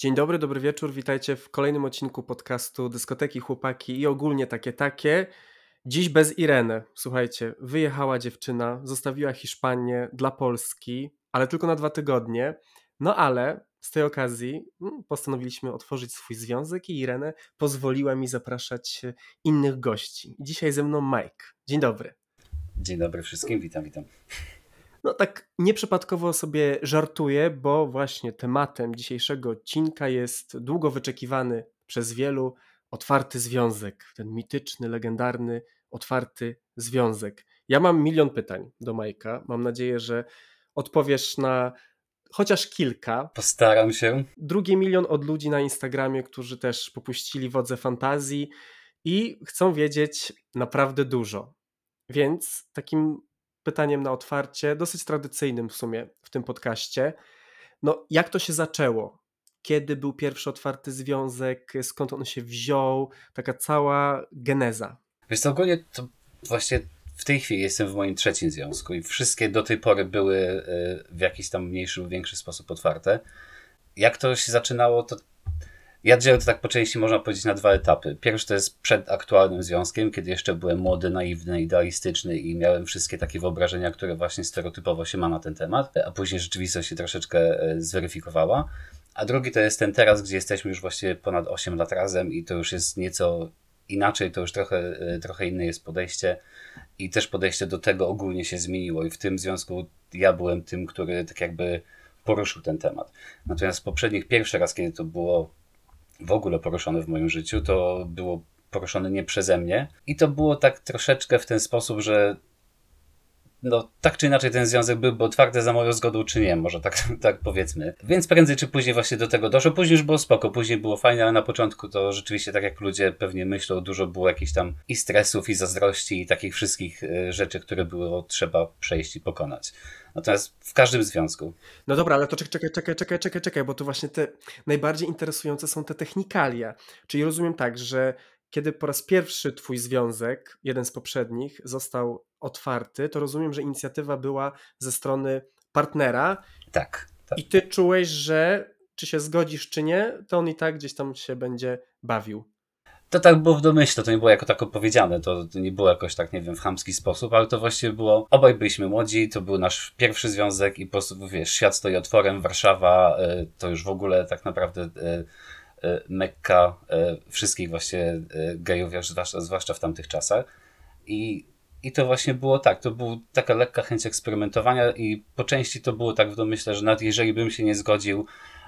Dzień dobry, dobry wieczór. Witajcie w kolejnym odcinku podcastu Dyskoteki Chłopaki i ogólnie takie takie. Dziś bez Ireny. Słuchajcie, wyjechała dziewczyna, zostawiła Hiszpanię dla Polski, ale tylko na dwa tygodnie. No ale z tej okazji mm, postanowiliśmy otworzyć swój związek i Irenę pozwoliła mi zapraszać innych gości. Dzisiaj ze mną Mike. Dzień dobry. Dzień dobry wszystkim, witam, witam. No tak nieprzypadkowo sobie żartuję, bo właśnie tematem dzisiejszego odcinka jest długo wyczekiwany przez wielu otwarty związek. Ten mityczny, legendarny, otwarty związek. Ja mam milion pytań do Majka. Mam nadzieję, że odpowiesz na chociaż kilka. Postaram się. Drugi milion od ludzi na Instagramie, którzy też popuścili wodze fantazji i chcą wiedzieć naprawdę dużo. Więc takim pytaniem na otwarcie, dosyć tradycyjnym w sumie w tym podcaście. No, jak to się zaczęło? Kiedy był pierwszy otwarty związek? Skąd on się wziął? Taka cała geneza. Wiesz co, ogólnie to właśnie w tej chwili jestem w moim trzecim związku i wszystkie do tej pory były e, w jakiś tam mniejszy lub większy sposób otwarte. Jak to się zaczynało, to ja dzielę to tak po części, można powiedzieć, na dwa etapy. Pierwszy to jest przed aktualnym związkiem, kiedy jeszcze byłem młody, naiwny, idealistyczny i miałem wszystkie takie wyobrażenia, które właśnie stereotypowo się ma na ten temat, a później rzeczywistość się troszeczkę e, zweryfikowała. A drugi to jest ten teraz, gdzie jesteśmy już właściwie ponad 8 lat razem i to już jest nieco inaczej, to już trochę, e, trochę inne jest podejście i też podejście do tego ogólnie się zmieniło i w tym związku ja byłem tym, który tak jakby poruszył ten temat. Natomiast poprzednich pierwszy raz, kiedy to było w ogóle poruszone w moim życiu, to było poruszone nie przeze mnie. I to było tak troszeczkę w ten sposób, że no, tak czy inaczej ten związek byłby otwarty za moją zgodą, czy nie, może tak, tak powiedzmy. Więc prędzej czy później właśnie do tego doszło. Później już było spoko, później było fajne, ale na początku to rzeczywiście, tak jak ludzie pewnie myślą, dużo było jakichś tam i stresów, i zazdrości, i takich wszystkich y, rzeczy, które było trzeba przejść i pokonać. Natomiast w każdym związku. No dobra, ale to czekaj, czekaj, czekaj, czekaj, czekaj, czekaj, bo tu właśnie te najbardziej interesujące są te technikalia. Czyli rozumiem tak, że kiedy po raz pierwszy twój związek, jeden z poprzednich, został otwarty, to rozumiem, że inicjatywa była ze strony partnera. Tak. tak. I ty czułeś, że czy się zgodzisz, czy nie, to on i tak gdzieś tam się będzie bawił. To tak było w domyśle, to nie było jako tak opowiedziane, to, to nie było jakoś tak, nie wiem, w chamski sposób, ale to właściwie było, obaj byliśmy młodzi, to był nasz pierwszy związek i po prostu, wiesz, świat stoi otworem, Warszawa, y, to już w ogóle tak naprawdę y, y, Mekka wszystkich właśnie gejów, zwłaszcza, zwłaszcza w tamtych czasach. I, I to właśnie było tak, to była taka lekka chęć eksperymentowania i po części to było tak w domyśle, że nawet jeżeli bym się nie zgodził,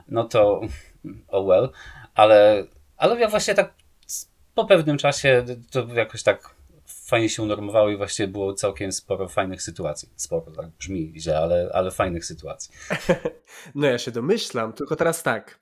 no to oh well, ale, ale ja właśnie tak po pewnym czasie to jakoś tak fajnie się unormowało i właściwie było całkiem sporo fajnych sytuacji. Sporo, tak brzmi źle, ale, ale fajnych sytuacji. No ja się domyślam, tylko teraz tak.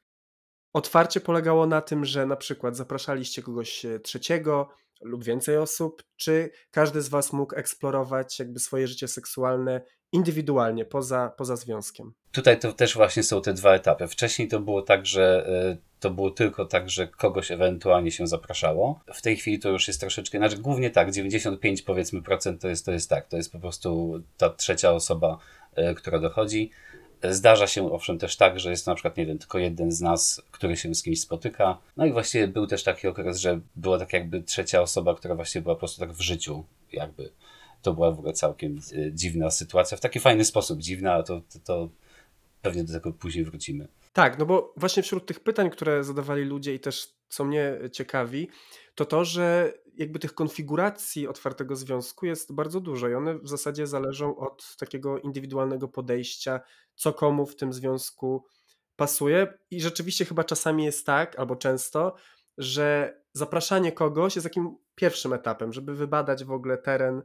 Otwarcie polegało na tym, że na przykład zapraszaliście kogoś e, trzeciego lub więcej osób, czy każdy z was mógł eksplorować jakby swoje życie seksualne indywidualnie, poza, poza związkiem? Tutaj to też właśnie są te dwa etapy. Wcześniej to było tak, że e, to było tylko tak, że kogoś ewentualnie się zapraszało. W tej chwili to już jest troszeczkę, znaczy głównie tak, 95 powiedzmy procent to jest, to jest tak, to jest po prostu ta trzecia osoba, e, która dochodzi. Zdarza się owszem też tak, że jest na przykład, nie wiem, tylko jeden z nas, który się z kimś spotyka. No i właściwie był też taki okres, że była tak jakby trzecia osoba, która właściwie była po prostu tak w życiu, jakby. To była w ogóle całkiem e, dziwna sytuacja. W taki fajny sposób dziwna, to, to, to pewnie do tego później wrócimy. Tak, no bo właśnie wśród tych pytań, które zadawali ludzie i też co mnie ciekawi, to to, że jakby tych konfiguracji otwartego związku jest bardzo dużo i one w zasadzie zależą od takiego indywidualnego podejścia, co komu w tym związku pasuje. I rzeczywiście chyba czasami jest tak, albo często, że zapraszanie kogoś jest takim pierwszym etapem, żeby wybadać w ogóle teren,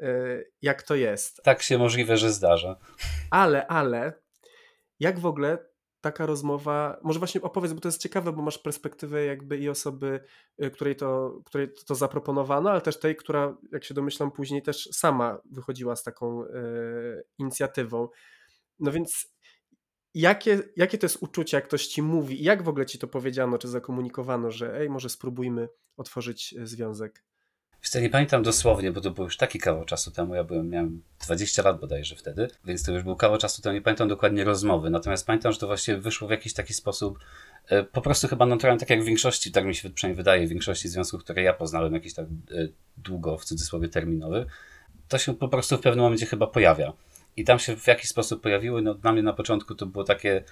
y, jak to jest. Tak się możliwe, że zdarza. Ale, ale, jak w ogóle taka rozmowa, może właśnie opowiedz, bo to jest ciekawe, bo masz perspektywę jakby i osoby, y, której to, której to zaproponowano, ale też tej, która, jak się domyślam później, też sama wychodziła z taką y, inicjatywą. No więc jakie, jakie to jest uczucie, jak ktoś ci mówi i jak w ogóle ci to powiedziano, czy zakomunikowano, że ej, może spróbujmy otworzyć y, związek? Wiesz nie pamiętam dosłownie, bo to był już taki kawał czasu temu, ja byłem, miałem 20 lat bodajże wtedy, więc to już był kawał czasu temu, nie pamiętam dokładnie rozmowy, natomiast pamiętam, że to właściwie wyszło w jakiś taki sposób, E, po prostu chyba naturalnie, tak jak w większości, tak mi się przynajmniej wydaje, w większości związków, które ja poznałem, jakiś tak e, długo, w cudzysłowie terminowy, to się po prostu w pewnym momencie chyba pojawia. I tam się w jakiś sposób pojawiły, no dla mnie na początku to było takie,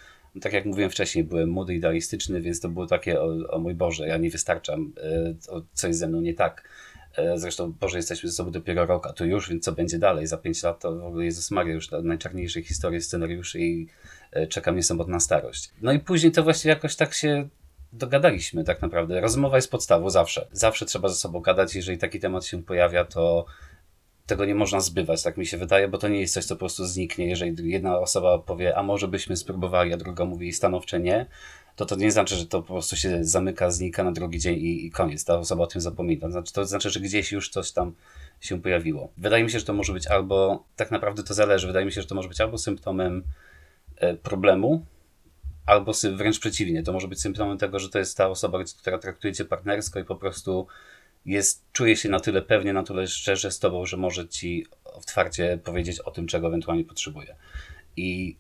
tak jak mówiłem wcześniej, byłem młody, idealistyczny, więc to było takie, o, o mój Boże, ja nie wystarczam, e, coś ze mną nie tak. Zresztą, Boże, jesteśmy ze sobą dopiero rok, a to już, więc co będzie dalej? Za pięć lat to w ogóle Jezus Maria, już najczarniejszej historii scenariuszy i E, czeka mnie samotna starość. No i później to właśnie jakoś tak się dogadaliśmy tak naprawdę. Rozmowa jest podstawą zawsze. Zawsze trzeba ze sobą gadać. Jeżeli taki temat się pojawia, to tego nie można zbywać, tak mi się wydaje, bo to nie jest coś, co po prostu zniknie. Jeżeli jedna osoba powie, a może byśmy spróbowali, a druga mówi stanowcze nie, to to nie znaczy, że to po prostu się zamyka, znika na drugi dzień i, i koniec. Ta osoba o tym zapomina. Znaczy, to znaczy, że gdzieś już coś tam się pojawiło. Wydaje mi się, że to może być albo, tak naprawdę to zależy, wydaje mi się, że to może być albo symptomem E, problemu, albo wręcz przeciwnie. To może być symptomem tego, że to jest ta osoba, która traktuje cię partnersko i po prostu jest, czuje się na tyle pewnie, na tyle szczerze z tobą, że może ci otwarcie powiedzieć o tym, czego ewentualnie potrzebuje. I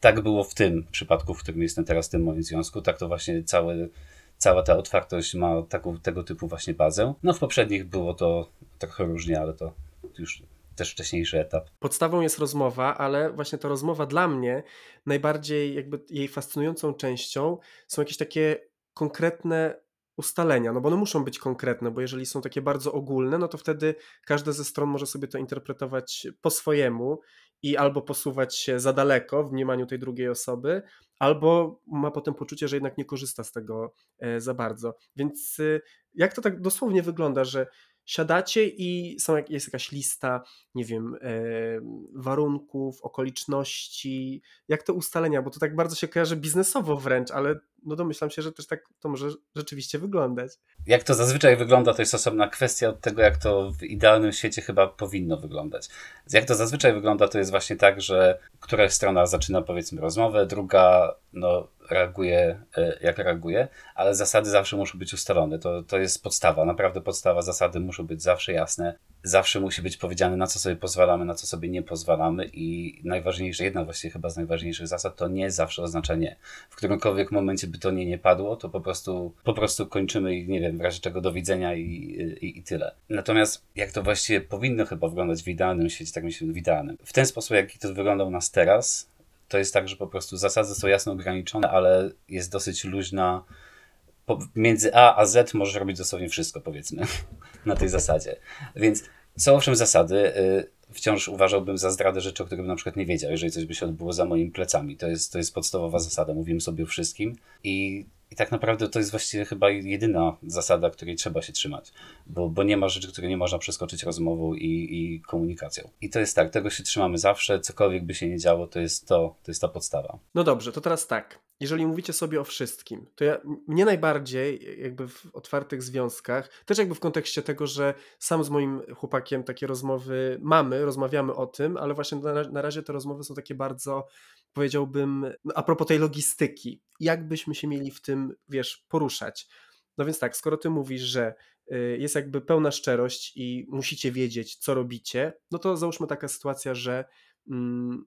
tak było w tym przypadku, w którym jestem teraz w tym moim związku. Tak to właśnie całe, cała ta otwartość ma taką, tego typu właśnie bazę. No w poprzednich było to trochę różnie, ale to już też wcześniejszy etap. Podstawą jest rozmowa, ale właśnie ta rozmowa dla mnie najbardziej jakby jej fascynującą częścią są jakieś takie konkretne ustalenia, no bo one muszą być konkretne, bo jeżeli są takie bardzo ogólne, no to wtedy każda ze stron może sobie to interpretować po swojemu i albo posuwać się za daleko w mniemaniu tej drugiej osoby, albo ma potem poczucie, że jednak nie korzysta z tego e, za bardzo. Więc y, jak to tak dosłownie wygląda, że siadacie i są, jest jakaś lista, nie wiem, e, warunków, okoliczności, jak te ustalenia, bo to tak bardzo się kojarzy biznesowo wręcz, ale no domyślam się, że też tak to może rzeczywiście wyglądać. Jak to zazwyczaj wygląda, to jest osobna kwestia od tego, jak to w idealnym świecie chyba powinno wyglądać. Jak to zazwyczaj wygląda, to jest właśnie tak, że któraś strona zaczyna powiedzmy rozmowę, druga no, reaguje e, jak reaguje, ale zasady zawsze muszą być ustalone. To, to jest podstawa, naprawdę podstawa. Zasady muszą być zawsze jasne. Zawsze musi być powiedziane, na co sobie pozwalamy, na co sobie nie pozwalamy i najważniejsze, jedna właściwie chyba z najważniejszych zasad, to nie zawsze oznacza nie. W którymkolwiek momencie by to nie nie padło, to po prostu, po prostu kończymy i nie wiem, w razie czego do widzenia i, i, i tyle. Natomiast jak to właściwie powinno chyba wyglądać w idealnym świecie, tak myślę, w idealnym. W ten sposób, jaki to wygląda u nas teraz, to jest tak, że po prostu zasady są jasno ograniczone, ale jest dosyć luźna. Między A a Z możesz robić dosłownie wszystko, powiedzmy, na tej zasadzie. Więc są owszem zasady. Y, wciąż uważałbym za zdradę rzeczy, o których bym na przykład nie wiedział, jeżeli coś by się odbyło za moimi plecami. To jest, to jest podstawowa zasada. Mówimy sobie o wszystkim i i tak naprawdę to jest właściwie chyba jedyna zasada, której trzeba się trzymać, bo, bo nie ma rzeczy, które nie można przeskoczyć rozmową i, i komunikacją. I to jest tak, tego się trzymamy zawsze, cokolwiek by się nie działo, to jest to, to jest ta podstawa. No dobrze, to teraz tak. Jeżeli mówicie sobie o wszystkim, to ja, mnie najbardziej jakby w otwartych związkach, też jakby w kontekście tego, że sam z moim chłopakiem takie rozmowy mamy, rozmawiamy o tym, ale właśnie na, na razie te rozmowy są takie bardzo powiedziałbym, no, a propos tej logistyki, jak byśmy się mieli w tym, wiesz, poruszać. No więc tak, skoro ty mówisz, że y, jest jakby pełna szczerość i musicie wiedzieć, co robicie, no to załóżmy taka sytuacja, że mm,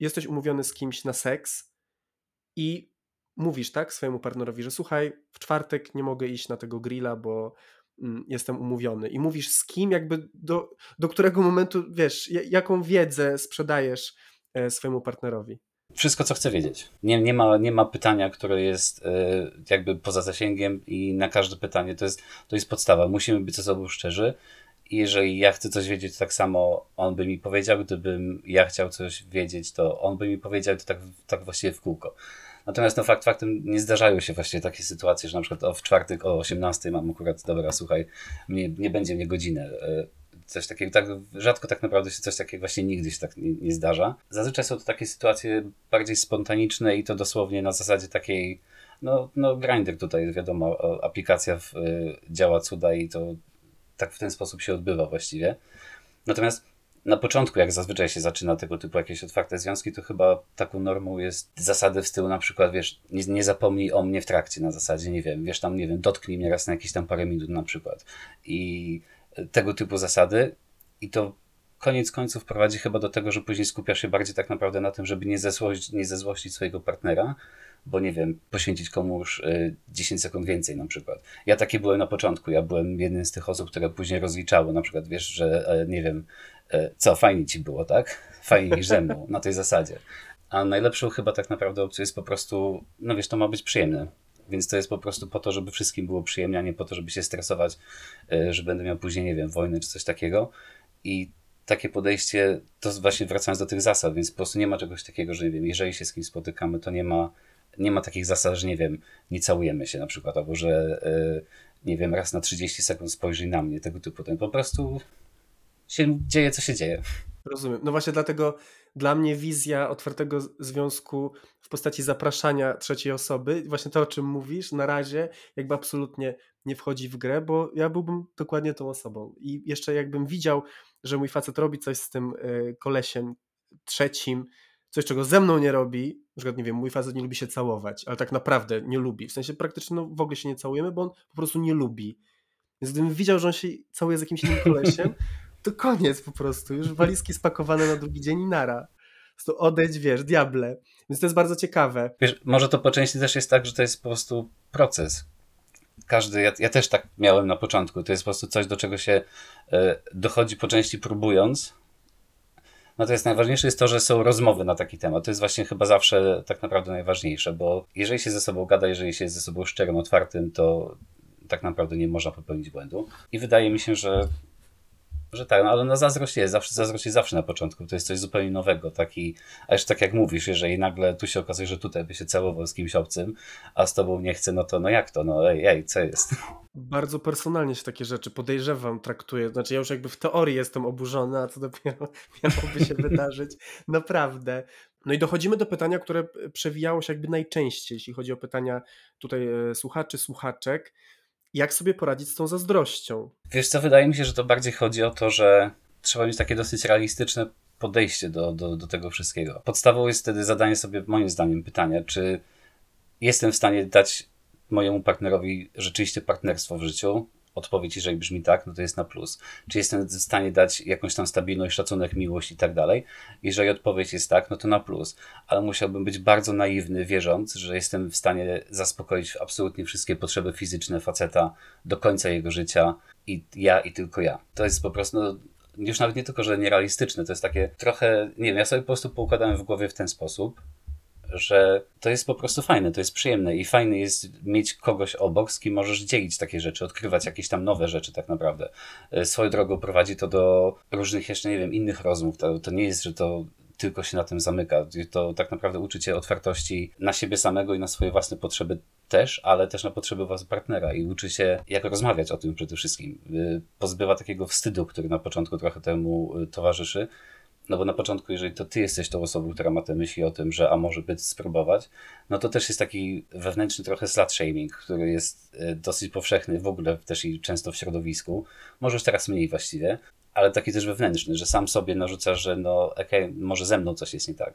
jesteś umówiony z kimś na seks i mówisz tak swojemu partnerowi, że słuchaj, w czwartek nie mogę iść na tego grilla, bo mm, jestem umówiony. I mówisz z kim, jakby do, do którego momentu, wiesz, jaką wiedzę sprzedajesz e, swojemu partnerowi wszystko, co chcę wiedzieć. Nie, nie, ma, nie ma pytania, które jest y, jakby poza zasięgiem i na każde pytanie to jest, to jest podstawa. Musimy być ze sobą szczerzy. I jeżeli ja chcę coś wiedzieć, to tak samo on by mi powiedział. Gdybym ja chciał coś wiedzieć, to on by mi powiedział, to tak, tak właściwie w kółko. Natomiast no fakt faktem nie zdarzają się właśnie takie sytuacje, że na przykład o, w czwartek o 18 mam akurat, dobra, słuchaj, nie będzie mnie godzinę. Y, coś takiego, tak rzadko tak naprawdę się coś takiego właśnie nigdy się tak nie, nie zdarza. Zazwyczaj są to takie sytuacje bardziej spontaniczne i to dosłownie na zasadzie takiej, no, no Grindr tutaj wiadomo, aplikacja w, y, działa cuda i to tak w ten sposób się odbywa właściwie. Natomiast na początku, jak zazwyczaj się zaczyna tego typu jakieś otwarte związki, to chyba taką normą jest zasady w stylu na przykład, wiesz, nie, nie zapomnij o mnie w trakcie na zasadzie, nie wiem, wiesz tam, nie wiem, dotknij mnie raz na jakieś tam parę minut na przykład. I tego typu zasady i to koniec końców prowadzi chyba do tego, że później skupiasz się bardziej tak naprawdę na tym, żeby nie, zezłość, nie zezłościć swojego partnera, bo nie wiem, poświęcić komuś 10 sekund więcej na przykład. Ja taki byłem na początku, ja byłem jednym z tych osób, które później rozliczało, na przykład wiesz, że nie wiem, co, fajnie ci było, tak? Fajnie niż ze mną, na tej zasadzie. A najlepszą chyba tak naprawdę opcją jest po prostu, no wiesz, to ma być przyjemne. Więc to jest po prostu po to, żeby wszystkim było przyjemnie, a nie po to, żeby się stresować, e, że będę miał później, nie wiem, wojny czy coś takiego. I takie podejście, to właśnie wracając do tych zasad, więc po prostu nie ma czegoś takiego, że nie wiem, jeżeli się z kimś spotykamy, to nie ma, nie ma takich zasad, że nie wiem, nie całujemy się na przykład, albo że yy, nie wiem, raz na 30 sekund spojrzyj na mnie, tego typu. Ten po prostu się dzieje, co się dzieje. Rozumiem. No właśnie dlatego dla mnie wizja otwartego związku w postaci zapraszania trzeciej osoby, właśnie to o czym mówisz, na razie jakby absolutnie nie wchodzi w grę, bo ja byłbym dokładnie tą osobą. I jeszcze jakbym widział, że mój facet robi coś z tym e, kolesiem trzecim, coś czego ze mną nie robi, na przykład nie wiem, mój facet nie lubi się całować, ale tak naprawdę nie lubi, w sensie praktycznie no, w ogóle się nie całujemy, bo on po prostu nie lubi. Więc gdybym widział, że on się całuje z jakimś innym kolesiem, to koniec po prostu. Już walizki spakowane na drugi dzień i nara. To odejdź, wiesz, diable. Więc to jest bardzo ciekawe. Wiesz, może to po części też jest tak, że to jest po prostu proces. Każdy, ja, ja też tak miałem na początku. To jest po prostu coś, do czego się y, dochodzi po części próbując. Natomiast najważniejsze jest to, że są rozmowy na taki temat. To jest właśnie chyba zawsze tak naprawdę najważniejsze, bo jeżeli się ze sobą gada, jeżeli się jest ze sobą szczerym, otwartym, to tak naprawdę nie można popełnić błędu. I wydaje mi się, że że tak, no ale na zazdrość jest, zawsze, zazdrość jest zawsze na początku, to jest coś zupełnie nowego, taki, a jeszcze tak jak mówisz, jeżeli nagle tu się okazuje, że tutaj by się całował z kimś obcym, a z tobą nie chce, no to no jak to, no ej, ej co jest? Bardzo personalnie się takie rzeczy, podejrzewam, traktuję, znaczy ja już jakby w teorii jestem oburzony, a co dopiero miałoby się wydarzyć, naprawdę. No i dochodzimy do pytania, które przewijało się jakby najczęściej, jeśli chodzi o pytania tutaj e, słuchaczy, słuchaczek, jak sobie poradzić z tą zazdrością? Wiesz co, wydaje mi się, że to bardziej chodzi o to, że trzeba mieć takie dosyć realistyczne podejście do, do, do tego wszystkiego. Podstawą jest wtedy zadanie sobie, moim zdaniem, pytania, czy jestem w stanie dać mojemu partnerowi rzeczywiście partnerstwo w życiu, odpowiedź, jeżeli brzmi tak, no to jest na plus. Czy jestem w stanie dać jakąś tam stabilność, szacunek, miłość i tak dalej? Jeżeli odpowiedź jest tak, no to na plus. Ale musiałbym być bardzo naiwny, wierząc, że jestem w stanie zaspokoić absolutnie wszystkie potrzeby fizyczne faceta do końca jego życia i ja i tylko ja. To jest po prostu, no, już nawet nie tylko, że nierealistyczne, to jest takie trochę, nie wiem, ja sobie po prostu poukładałem w głowie w ten sposób, że to jest po prostu fajne, to jest przyjemne i fajne jest mieć kogoś obok, z kim możesz dzielić takie rzeczy, odkrywać jakieś tam nowe rzeczy tak naprawdę. E, swoją drogą prowadzi to do różnych jeszcze, nie wiem, innych rozmów. To, to nie jest, że to tylko się na tym zamyka. To tak naprawdę uczy cię otwartości na siebie samego i na swoje własne potrzeby też, ale też na potrzeby was partnera i uczy się, jak rozmawiać o tym przede wszystkim. E, pozbywa takiego wstydu, który na początku trochę temu e, towarzyszy no bo na początku, jeżeli to ty jesteś tą osobą, która ma te myśli o tym, że a może być spróbować, no to też jest taki wewnętrzny trochę slut shaming, który jest e, dosyć powszechny w ogóle też i często w środowisku. Może już teraz mniej właściwie, ale taki też wewnętrzny, że sam sobie narzucasz, że no okej, okay, może ze mną coś jest nie tak.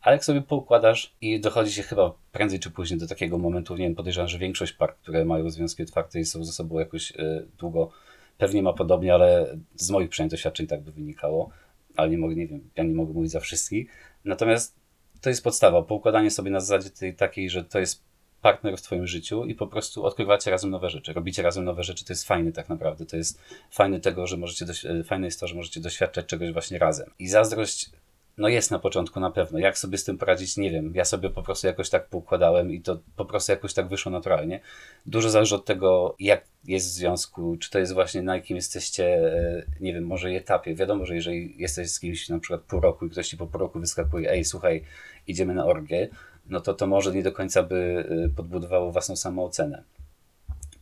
Ale jak sobie poukładasz i dochodzi się chyba prędzej czy później do takiego momentu, nie wiem, podejrzewam, że większość par, które mają związki otwarte i są ze sobą jakoś y, długo, pewnie ma podobnie, ale z moich przynajmniej doświadczeń tak by wynikało, ale nie mogę, nie wiem, ja nie mogę mówić za wszystkich. Natomiast to jest podstawa, poukładanie sobie na zasadzie tej takiej, że to jest partner w twoim życiu i po prostu odkrywacie razem nowe rzeczy, robicie razem nowe rzeczy, to jest fajne tak naprawdę, to jest fajne tego, że możecie, fajne jest to, że możecie doświadczać czegoś właśnie razem. I zazdrość no jest na początku na pewno. Jak sobie z tym poradzić, nie wiem. Ja sobie po prostu jakoś tak poukładałem i to po prostu jakoś tak wyszło naturalnie. Dużo zależy od tego, jak jest w związku, czy to jest właśnie na jakim jesteście, e, nie wiem, może etapie. Wiadomo, że jeżeli jesteś z kimś na przykład pół roku i ktoś ci po pół roku wyskakuje, ej, słuchaj, idziemy na orgię, no to to może nie do końca by e, podbudowało własną samoocenę.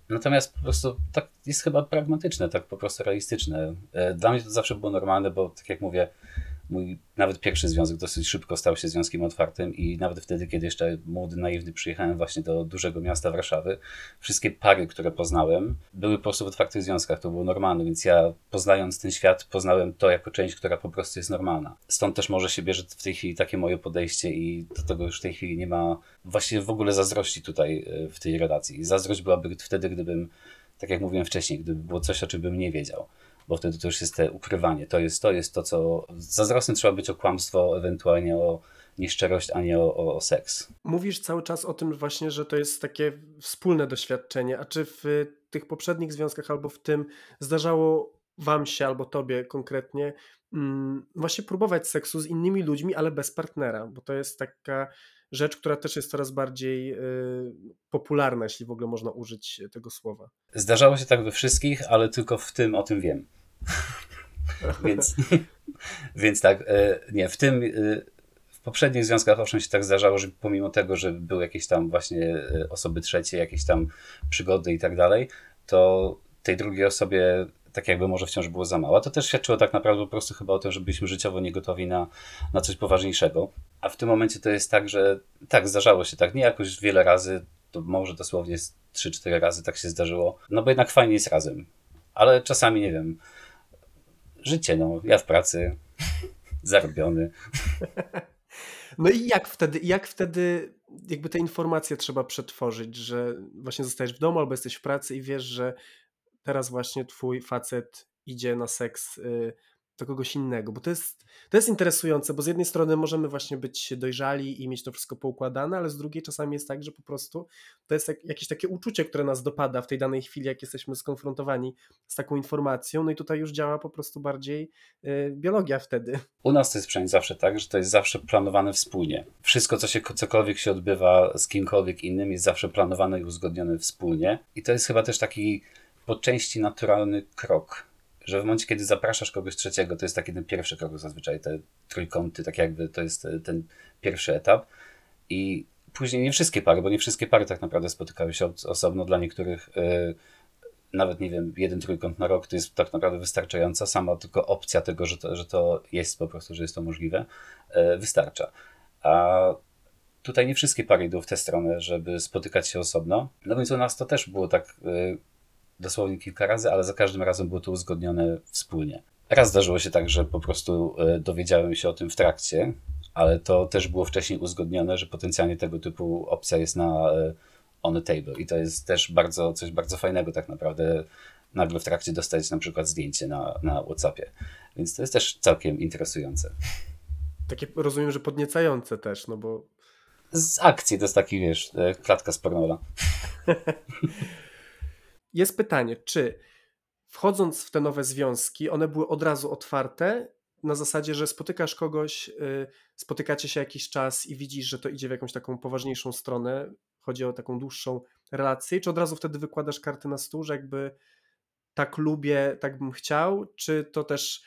Natomiast po prostu tak jest chyba pragmatyczne, tak po prostu realistyczne. E, dla mnie to zawsze było normalne, bo tak jak mówię, mój nawet pierwszy związek dosyć szybko stał się związkiem otwartym i nawet wtedy, kiedy jeszcze młody, naiwny przyjechałem właśnie do dużego miasta Warszawy, wszystkie pary, które poznałem, były po prostu w otwartych związkach. To było normalne, więc ja poznając ten świat, poznałem to jako część, która po prostu jest normalna. Stąd też może się bierze w tej chwili takie moje podejście i do tego już w tej chwili nie ma właściwie w ogóle zazdrości tutaj e, w tej relacji. Zazdrość byłaby wtedy, gdybym, tak jak mówiłem wcześniej, gdyby było coś, o czym bym nie wiedział bo wtedy to już jest te ukrywanie. To jest to, jest to co. Zazdrosnym trzeba być o kłamstwo, ewentualnie o nieszczerość, a nie o, o, seks. Mówisz cały czas o tym właśnie, że to jest takie wspólne doświadczenie, a czy w tych poprzednich związkach albo w tym zdarzało wam się albo tobie konkretnie mm, właśnie próbować seksu z innymi ludźmi, ale bez partnera, bo to jest taka rzecz, która też jest coraz bardziej y, popularna, jeśli w ogóle można użyć tego słowa. Zdarzało się tak we wszystkich, ale tylko w tym o tym wiem. więc, więc tak, y, nie, w tym y, w poprzednich związkach owszem się tak zdarzało, że pomimo tego, że były jakieś tam właśnie osoby trzecie, jakieś tam przygody i tak dalej, to tej drugiej osobie tak jakby może wciąż było za mała. To też świadczyło tak naprawdę po prostu chyba o tym, że byliśmy życiowo niegotowi na, na coś poważniejszego. A w tym momencie to jest tak, że tak, zdarzało się tak, nie jakoś wiele razy, to może dosłownie 3-4 razy tak się zdarzyło, no bo jednak fajnie jest razem. Ale czasami, nie wiem, życie, no, ja w pracy, zarobiony. No i jak wtedy, jak wtedy jakby te informacje trzeba przetworzyć, że właśnie zostajesz w domu albo jesteś w pracy i wiesz, że teraz właśnie twój facet idzie na seks y, do kogoś innego, bo to jest, to jest interesujące, bo z jednej strony możemy właśnie być dojrzali i mieć to wszystko poukładane, ale z drugiej czasami jest tak, że po prostu to jest jakieś takie uczucie, które nas dopada w tej danej chwili, jak jesteśmy skonfrontowani z taką informacją, no i tutaj już działa po prostu bardziej y, biologia wtedy. U nas to jest przynajmniej zawsze tak, że to jest zawsze planowane wspólnie. Wszystko, co się, cokolwiek się odbywa z kimkolwiek innym jest zawsze planowane i uzgodnione wspólnie i to jest chyba też taki po części naturalny krok. Że w momencie, kiedy zapraszasz kogoś trzeciego, to jest taki ten pierwszy krok zazwyczaj, te trójkąty, tak jakby to jest ten pierwszy etap. I później nie wszystkie pary, bo nie wszystkie pary tak naprawdę spotykały się osobno. Dla niektórych yy, nawet, nie wiem, jeden trójkąt na rok to jest tak naprawdę wystarczająca. Sama tylko opcja tego, że to, że to jest po prostu, że jest to możliwe, yy, wystarcza. A tutaj nie wszystkie pary idą w tę stronę, żeby spotykać się osobno. No więc u nas to też było tak dosłownie kilka razy, ale za każdym razem było to uzgodnione wspólnie. Raz zdarzyło się tak, że po prostu e, dowiedziałem się o tym w trakcie, ale to też było wcześniej uzgodnione, że potencjalnie tego typu opcja jest na e, on the table i to jest też bardzo, coś bardzo fajnego tak naprawdę nagle w trakcie dostać na przykład zdjęcie na, na Whatsappie. Więc to jest też całkiem interesujące. Takie rozumiem, że podniecające też, no bo... Z akcji to jest taki, wiesz, e, klatka z pornola. jest pytanie, czy wchodząc w te nowe związki, one były od razu otwarte, na zasadzie, że spotykasz kogoś, y, spotykacie się jakiś czas i widzisz, że to idzie w jakąś taką poważniejszą stronę, chodzi o taką dłuższą relację, czy od razu wtedy wykładasz karty na stół, że jakby tak lubię, tak bym chciał, czy to też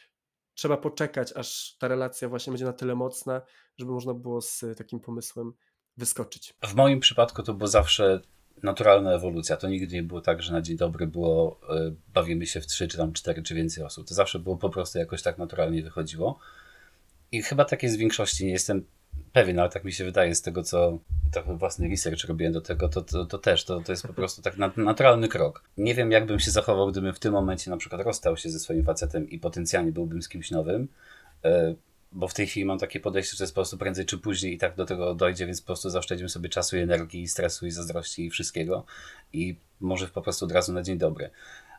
trzeba poczekać, aż ta relacja właśnie będzie na tyle mocna, żeby można było z takim pomysłem wyskoczyć? W moim przypadku to było zawsze naturalna ewolucja. To nigdy nie było tak, że na dzień dobry było y, bawimy się w trzy, czy tam cztery, czy więcej osób. To zawsze było po prostu jakoś tak naturalnie wychodziło. I chyba tak jest w większości. Nie jestem pewien, ale tak mi się wydaje z tego, co trochę własny research robiłem do tego, to, to, to też to, to jest po prostu tak naturalny krok. Nie wiem, jakbym się zachował, gdybym w tym momencie na przykład rozstał się ze swoim facetem i potencjalnie byłbym z kimś nowym. Bo w tej chwili mam takie podejście, że jest po prostu prędzej czy później i tak do tego dojdzie, więc po prostu zaoszczędzimy sobie czasu i energii, stresu, i zazdrości, i wszystkiego. I może po prostu od razu na dzień dobry.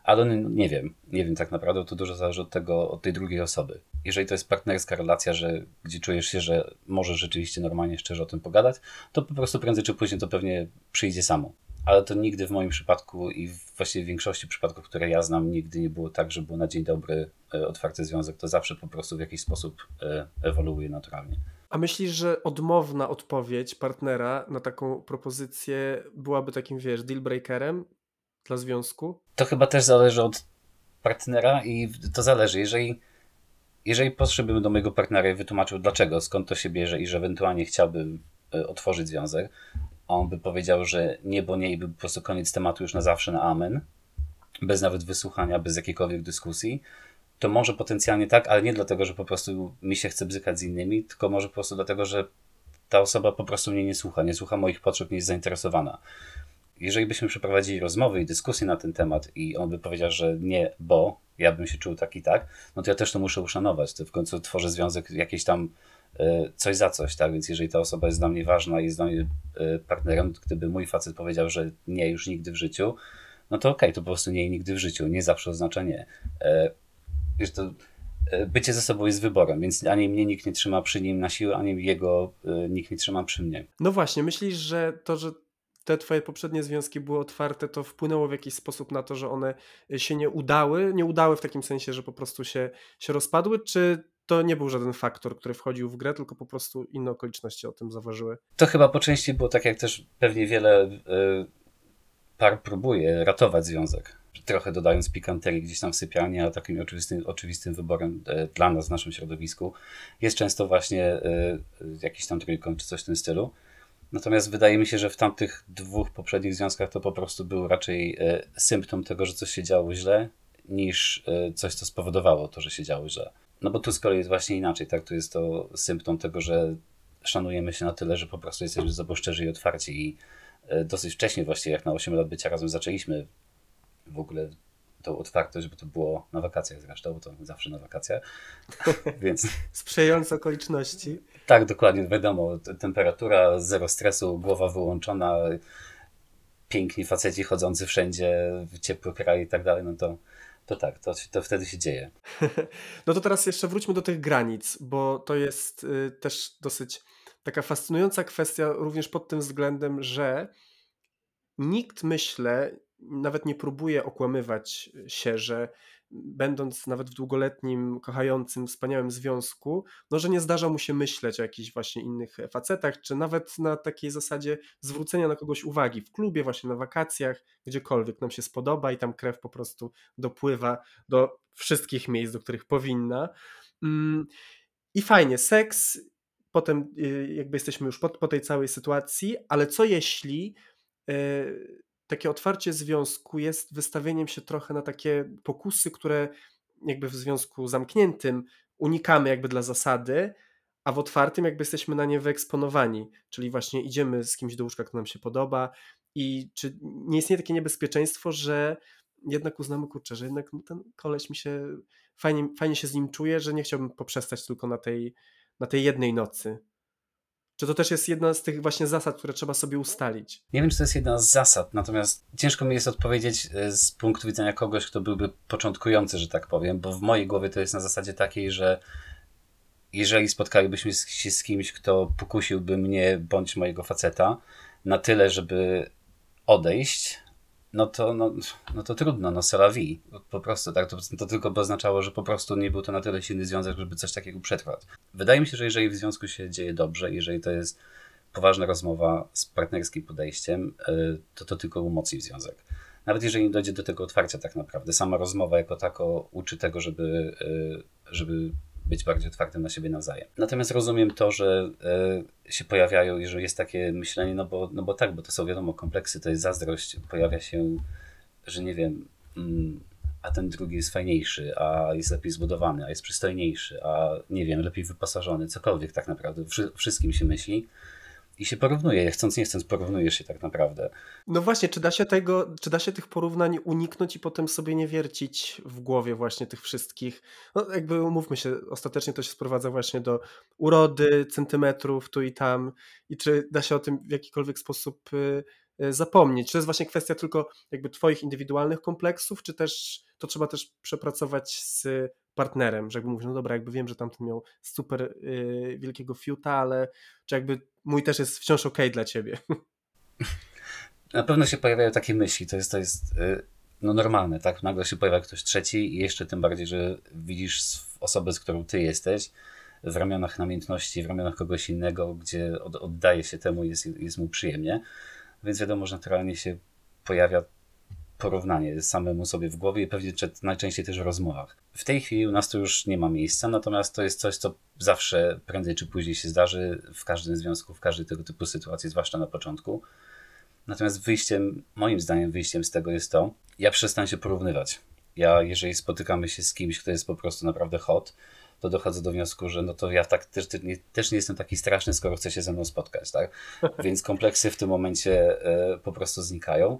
Ale nie wiem, nie wiem tak naprawdę, to dużo zależy od tego, od tej drugiej osoby. Jeżeli to jest partnerska relacja, że, gdzie czujesz się, że możesz rzeczywiście normalnie, szczerze o tym pogadać, to po prostu prędzej czy później to pewnie przyjdzie samo ale to nigdy w moim przypadku i właściwie w większości przypadków, które ja znam, nigdy nie było tak, że był na dzień dobry e, otwarty związek. To zawsze po prostu w jakiś sposób e, ewoluuje naturalnie. A myślisz, że odmowna odpowiedź partnera na taką propozycję byłaby takim, wiesz, deal breakerem dla związku? To chyba też zależy od partnera i to zależy. Jeżeli, jeżeli podszedłbym do mojego partnera i wytłumaczył dlaczego, skąd to się bierze i że ewentualnie chciałbym e, otworzyć związek, on by powiedział, że nie, bo nie i by po prostu koniec tematu już na zawsze na amen, bez nawet wysłuchania, bez jakiejkolwiek dyskusji, to może potencjalnie tak, ale nie dlatego, że po prostu mi się chce bzykać z innymi, tylko może po prostu dlatego, że ta osoba po prostu mnie nie słucha, nie słucha moich potrzeb, nie jest zainteresowana. Jeżeli byśmy przeprowadzili rozmowy i dyskusje na ten temat i on by powiedział, że nie, bo ja bym się czuł tak i tak, no to ja też to muszę uszanować. To w końcu tworzę związek jakiejś tam coś za coś, tak? Więc jeżeli ta osoba jest dla mnie ważna i jest dla mnie e, partnerem, gdyby mój facet powiedział, że nie, już nigdy w życiu, no to okej, okay, to po prostu nie nigdy w życiu. Nie zawsze oznacza nie. E, wiesz, to bycie ze sobą jest wyborem, więc ani mnie nikt nie trzyma przy nim na siłę, ani jego nikt nie trzyma przy mnie. No właśnie, myślisz, że to, że te twoje poprzednie związki były otwarte, to wpłynęło w jakiś sposób na to, że one się nie udały? Nie udały w takim sensie, że po prostu się, się rozpadły, czy to nie był żaden faktor, który wchodził w grę, tylko po prostu inne okoliczności o tym zaważyły? To chyba po części było tak, jak też pewnie wiele y, par próbuje ratować związek. Trochę dodając pikanterii gdzieś tam w sypialni, a takim oczywistym, oczywistym wyborem y, dla nas w naszym środowisku jest często właśnie y, jakiś tam trójkąt czy coś w tym stylu. Natomiast wydaje mi się, że w tamtych dwóch poprzednich związkach to po prostu był raczej symptom tego, że coś się działo źle, niż coś, co spowodowało to, że się działo źle. No bo tu z kolei jest właśnie inaczej, tak? Tu jest to symptom tego, że szanujemy się na tyle, że po prostu jesteśmy sobą szczerzy i otwarci i e, dosyć wcześnie właśnie, jak na 8 lat bycia razem zaczęliśmy w ogóle tą otwartość, bo to było na wakacjach zresztą, bo to zawsze na wakacjach, więc... Sprzyjające okoliczności. Tak, dokładnie, wiadomo, temperatura, zero stresu, głowa wyłączona, piękni faceci chodzący wszędzie ciepły kraj i tak dalej, no to to tak, to, to wtedy się dzieje. No to teraz jeszcze wróćmy do tych granic, bo to jest y, też dosyć taka fascynująca kwestia, również pod tym względem, że nikt, myślę, nawet nie próbuje okłamywać się, że będąc nawet w długoletnim, kochającym, wspaniałym związku, no że nie zdarza mu się myśleć o jakichś właśnie innych facetach, czy nawet na takiej zasadzie zwrócenia na kogoś uwagi w klubie, właśnie na wakacjach, gdziekolwiek nam się spodoba i tam krew po prostu dopływa do wszystkich miejsc, do których powinna. Mm, I fajnie, seks, potem y, jakby jesteśmy już po, po tej całej sytuacji, ale co jeśli y, takie otwarcie związku jest wystawieniem się trochę na takie pokusy, które jakby w związku zamkniętym unikamy jakby dla zasady, a w otwartym jakby jesteśmy na nie wyeksponowani, czyli właśnie idziemy z kimś do łóżka, kto nam się podoba i czy nie istnieje takie niebezpieczeństwo, że jednak uznamy, kurczę, że jednak ten koleś mi się, fajnie, fajnie się z nim czuje, że nie chciałbym poprzestać tylko na tej, na tej jednej nocy. Czy to też jest jedna z tych właśnie zasad, które trzeba sobie ustalić? Nie wiem, czy to jest jedna z zasad, natomiast ciężko mi jest odpowiedzieć e, z punktu widzenia kogoś, kto byłby początkujący, że tak powiem, bo w mojej głowie to jest na zasadzie takiej, że jeżeli spotkalibyśmy się z kimś, kto pokusiłby mnie bądź mojego faceta na tyle, żeby odejść, no to, no, no to trudno, no vie. Po prostu, tak, to, to tylko by oznaczało, że po prostu nie był to na tyle silny związek, żeby coś takiego przetrwać. Wydaje mi się, że jeżeli w związku się dzieje dobrze, jeżeli to jest poważna rozmowa z partnerskim podejściem, y, to to tylko umocni związek. Nawet jeżeli nie dojdzie do tego otwarcia tak naprawdę. Sama rozmowa jako tako uczy tego, żeby, y, żeby być bardziej otwartym na siebie nawzajem. Natomiast rozumiem to, że y, się pojawiają, jeżeli jest takie myślenie, no bo, no bo tak, bo to są wiadomo kompleksy, to jest zazdrość, pojawia się, że nie wiem, mm, a ten drugi jest fajniejszy, a jest lepiej zbudowany, a jest przystojniejszy, a nie wiem, lepiej wyposażony, cokolwiek tak naprawdę, Wszy wszystkim się myśli i się porównuje, chcąc nie chcąc porównujesz się tak naprawdę. No właśnie, czy da się tego, czy da się tych porównań uniknąć i potem sobie nie wiercić w głowie właśnie tych wszystkich, no jakby umówmy się, ostatecznie to się sprowadza właśnie do urody, centymetrów tu i tam i czy da się o tym w jakikolwiek sposób y, y, zapomnieć? Czy to jest właśnie kwestia tylko jakby twoich indywidualnych kompleksów, czy też to trzeba też przepracować z partnerem, że jakby mówisz, no dobra, jakby wiem, że tamten miał super yy, wielkiego fiuta, ale czy jakby mój też jest wciąż ok dla ciebie. Na pewno się pojawiają takie myśli, to jest, to jest yy, no normalne, tak? Nagle się pojawia ktoś trzeci i jeszcze tym bardziej, że widzisz osobę, z którą ty jesteś, w ramionach namiętności, w ramionach kogoś innego, gdzie od, oddaje się temu jest, jest mu przyjemnie. Więc wiadomo, że naturalnie się pojawia porównanie samemu sobie w głowie i pewnie najczęściej też w rozmowach. W tej chwili u nas to już nie ma miejsca, natomiast to jest coś, co zawsze prędzej czy później się zdarzy w każdym związku, w każdej tego typu sytuacji, zwłaszcza na początku. Natomiast wyjściem, moim zdaniem wyjściem z tego jest to, ja przestań się porównywać. Ja, jeżeli spotykamy się z kimś, kto jest po prostu naprawdę hot, to dochodzę do wniosku, że no to ja tak też nie, też nie jestem taki straszny, skoro chce się ze mną spotkać, tak? Więc kompleksy w tym momencie y, po prostu znikają.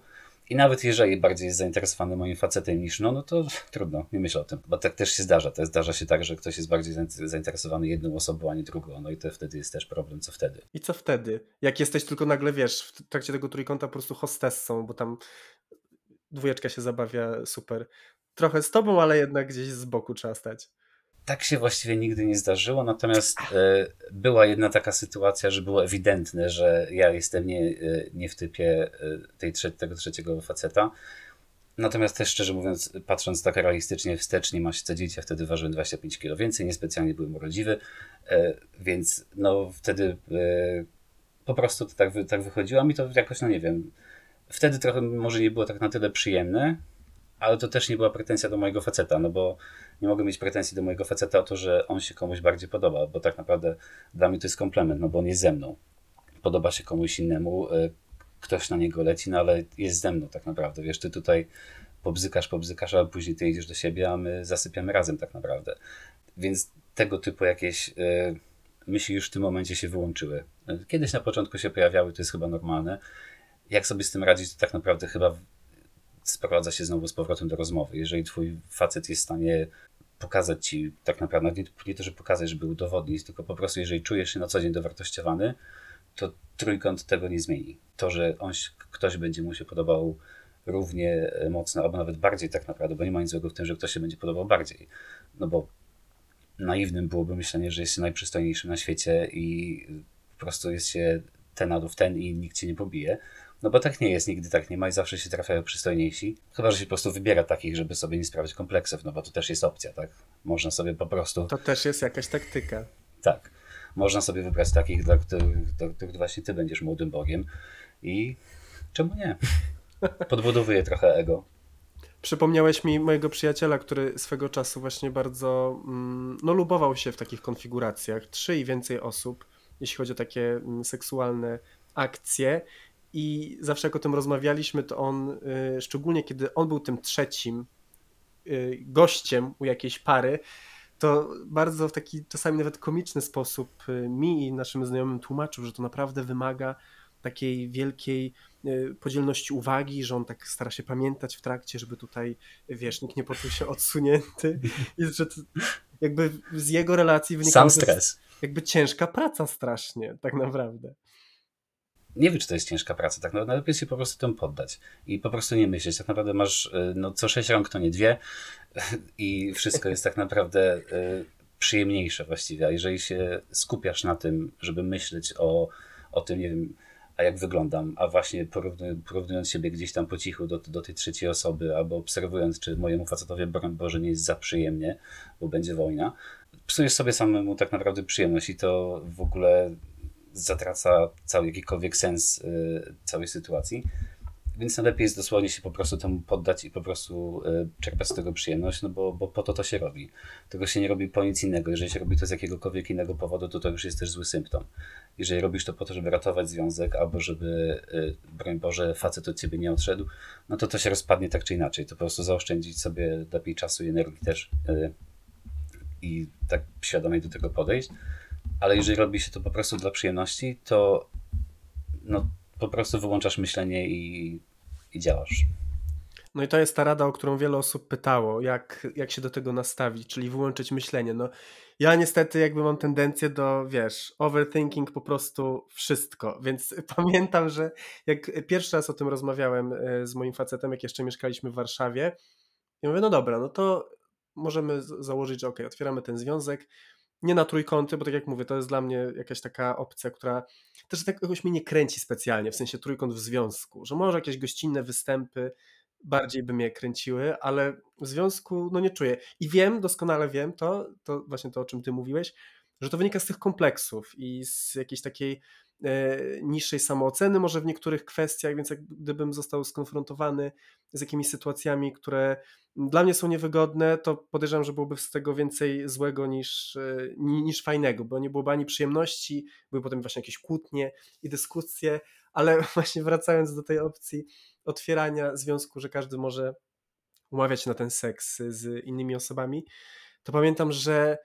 I nawet jeżeli bardziej jest zainteresowany moim facetem niż no, no to trudno, nie myślę o tym. Bo tak też się zdarza. To zdarza się tak, że ktoś jest bardziej zainteresowany jedną osobą, a nie drugą. No i to wtedy jest też problem, co wtedy. I co wtedy? Jak jesteś tylko nagle, wiesz, w trakcie tego trójkąta po prostu hostessą, bo tam dwójeczka się zabawia super. trochę z tobą, ale jednak gdzieś z boku trzeba stać. Tak się właściwie nigdy nie zdarzyło, natomiast e, była jedna taka sytuacja, że było ewidentne, że ja jestem nie, e, nie w typie e, tej, tego trzeciego faceta. Natomiast też szczerze mówiąc, patrząc tak realistycznie wstecz, nie ma się co dziwić, ja wtedy ważyłem 25 kg więcej, niespecjalnie byłem urodziwy, więc no wtedy po prostu to tak, tak wychodziło, mi to jakoś, no nie wiem, wtedy trochę może nie było tak na tyle przyjemne, ale to też nie była pretensja do mojego faceta, no bo nie mogę mieć pretensji do mojego faceta o to, że on się komuś bardziej podoba, bo tak naprawdę dla mnie to jest komplement, no bo on jest ze mną. Podoba się komuś innemu, e, ktoś na niego leci, no ale jest ze mną tak naprawdę. Wiesz, ty tutaj pobzykasz, pobzykasz, a później ty idziesz do siebie, a my zasypiamy razem tak naprawdę. Więc tego typu jakieś y, myśli już w tym momencie się wyłączyły. Kiedyś na początku się pojawiały, to jest chyba normalne. Jak sobie z tym radzić, to tak naprawdę chyba sprowadza się znowu z powrotem do rozmowy. Jeżeli twój facet jest w stanie pokazać ci tak naprawdę, nie, nie to, że pokazać, żeby udowodnić, tylko po prostu jeżeli czujesz się na co dzień dowartościowany, to trójkąt tego nie zmieni. To, że on, ktoś będzie mu się podobał równie mocno, albo nawet bardziej tak naprawdę, bo nie ma nic złego w tym, że ktoś się będzie podobał bardziej. No bo naiwnym byłoby myślenie, że jest się najprzystojniejszym na świecie i po prostu jest się ten w ten i nikt cię nie pobije. No bo tak nie jest, nigdy tak nie ma i zawsze się trafiają przystojniejsi. Chyba, że się po prostu wybiera takich, żeby sobie nie sprawiać kompleksów, no bo to też jest opcja, tak? Można sobie po prostu... To też jest jakaś taktyka. Tak. Można sobie wybrać takich, dla których, dla których właśnie ty będziesz młodym Bogiem i czemu nie? Podbudowuje trochę ego. Przypomniałeś mi mojego przyjaciela, który swego czasu właśnie bardzo mm, no, lubował się w takich konfiguracjach. Trzy i więcej osób, jeśli chodzi o takie mm, seksualne akcje. I zawsze jak o tym rozmawialiśmy, to on, y, szczególnie kiedy on był tym trzecim y, gościem u jakiejś pary, to bardzo w taki czasami nawet komiczny sposób y, mi i naszym znajomym tłumaczył, że to naprawdę wymaga takiej wielkiej podzielności uwagi, że on tak stara się pamiętać w trakcie, żeby tutaj, wiesz, nikt nie poczuł się odsunięty i że jakby z jego relacji wynika Sam stres. jakby ciężka praca strasznie, tak naprawdę nie wiem, czy to jest ciężka praca, tak naprawdę najlepiej się po prostu temu poddać i po prostu nie myśleć. Tak naprawdę masz y, no, co sześć rąk, to nie dwie i wszystko jest tak naprawdę y, przyjemniejsze właściwie. A jeżeli się skupiasz na tym, żeby myśleć o, o tym, nie wiem, a jak wyglądam, a właśnie porównując siebie gdzieś tam po cichu do, do tej trzeciej osoby, albo obserwując, czy mojemu facetowi, broń Boże, nie jest za przyjemnie, bo będzie wojna, psujesz sobie samemu tak naprawdę przyjemność i to w ogóle zatraca cały jakikolwiek sens y, całej sytuacji. Więc najlepiej jest dosłownie się po prostu temu poddać i po prostu y, czerpać z tego przyjemność, no bo, bo po to to się robi. Tego się nie robi po nic innego. Jeżeli się robi to z jakiegokolwiek innego powodu, to to już jest też zły symptom. Jeżeli robisz to po to, żeby ratować związek, albo żeby, y, broń Boże, facet od ciebie nie odszedł, no to to się rozpadnie tak czy inaczej. To po prostu zaoszczędzić sobie lepiej czasu i energii też i tak świadomie do tego podejść ale jeżeli robi się to po prostu dla przyjemności, to no, po prostu wyłączasz myślenie i, i działasz. No i to jest ta rada, o którą wiele osób pytało, jak, jak się do tego nastawić, czyli wyłączyć myślenie. No, ja niestety jakby mam tendencję do, wiesz, overthinking po prostu wszystko, więc pamiętam, że jak pierwszy raz o tym rozmawiałem e, z moim facetem, jak jeszcze mieszkaliśmy w Warszawie, ja mówię, no dobra, no to możemy założyć, że ok, otwieramy ten związek, nie na trójkąty, bo tak jak mówię, to jest dla mnie jakaś taka opcja, która też tak jakoś mnie nie kręci specjalnie, w sensie trójkąt w związku, że może jakieś gościnne występy bardziej by mnie kręciły, ale w związku no nie czuję. I wiem, doskonale wiem to, to właśnie to, o czym ty mówiłeś, że to wynika z tych kompleksów i z jakiejś takiej niższej samooceny może w niektórych kwestiach, więc jak gdybym został skonfrontowany z jakimiś sytuacjami, które dla mnie są niewygodne, to podejrzewam, że byłoby z tego więcej złego niż, e, niż fajnego, bo nie byłoby ani przyjemności, były potem właśnie jakieś kłótnie i dyskusje, ale właśnie wracając do tej opcji otwierania związku, że każdy może umawiać na ten seks z innymi osobami, to pamiętam, że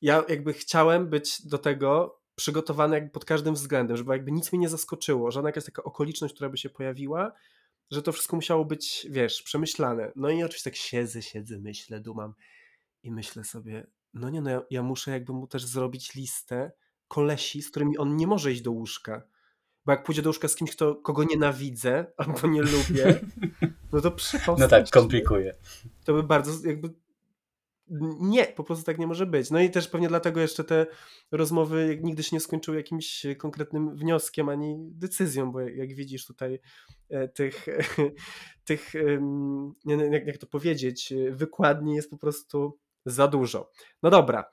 ja jakby chciałem być do tego przygotowany jakby pod każdym względem, żeby jakby nic mnie nie zaskoczyło, żadna jakaś taka okoliczność, która by się pojawiła, że to wszystko musiało być, wiesz, przemyślane. No i oczywiście tak siedzę, siedzę, myślę, dumam i myślę sobie, no nie, no ja, ja muszę jakby mu też zrobić listę kolesi, z którymi on nie może iść do łóżka. Bo jak pójdzie do łóżka z kimś, kto, kogo nienawidzę albo nie lubię, no to przypomnę. No tak, komplikuje. to by bardzo jakby nie, po prostu tak nie może być. No i też pewnie dlatego jeszcze te rozmowy nigdy się nie skończyły jakimś konkretnym wnioskiem ani decyzją, bo jak widzisz tutaj e, tych, tych jak to powiedzieć, wykładni jest po prostu za dużo. No dobra,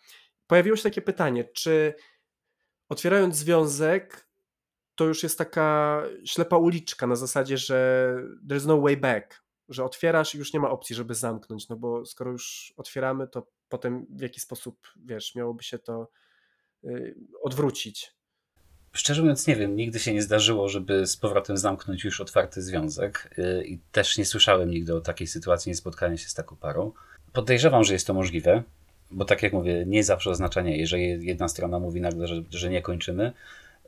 pojawiło się takie pytanie, czy otwierając związek, to już jest taka ślepa uliczka na zasadzie, że there's no way back, że otwierasz i już nie ma opcji, żeby zamknąć, no bo skoro już otwieramy, to potem w jaki sposób, wiesz, miałoby się to y, odwrócić. Szczerze mówiąc, nie wiem, nigdy się nie zdarzyło, żeby z powrotem zamknąć już otwarty związek y, i też nie słyszałem nigdy o takiej sytuacji, nie spotkałem się z taką parą. Podejrzewam, że jest to możliwe, bo tak jak mówię, nie zawsze oznacza nie. Jeżeli jedna strona mówi nagle, że, że nie kończymy,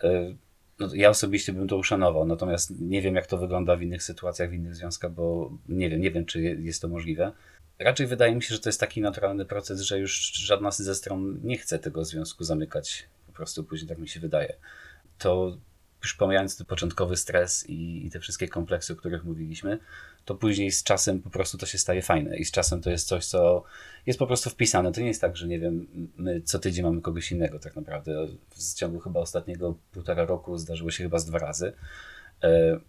y, no ja osobiście bym to uszanował, natomiast nie wiem, jak to wygląda w innych sytuacjach, w innych związkach, bo nie wiem, nie wiem, czy jest to możliwe. Raczej wydaje mi się, że to jest taki naturalny proces, że już żadna ze stron nie chce tego związku zamykać. Po prostu później tak mi się wydaje. To już pomijając ten początkowy stres i, i, te wszystkie kompleksy, o których mówiliśmy, to później z czasem po prostu to się staje fajne i z czasem to jest coś, co jest po prostu wpisane. To nie jest tak, że nie wiem, my co tydzień mamy kogoś innego tak naprawdę. W ciągu chyba ostatniego półtora roku zdarzyło się chyba z dwa razy. E,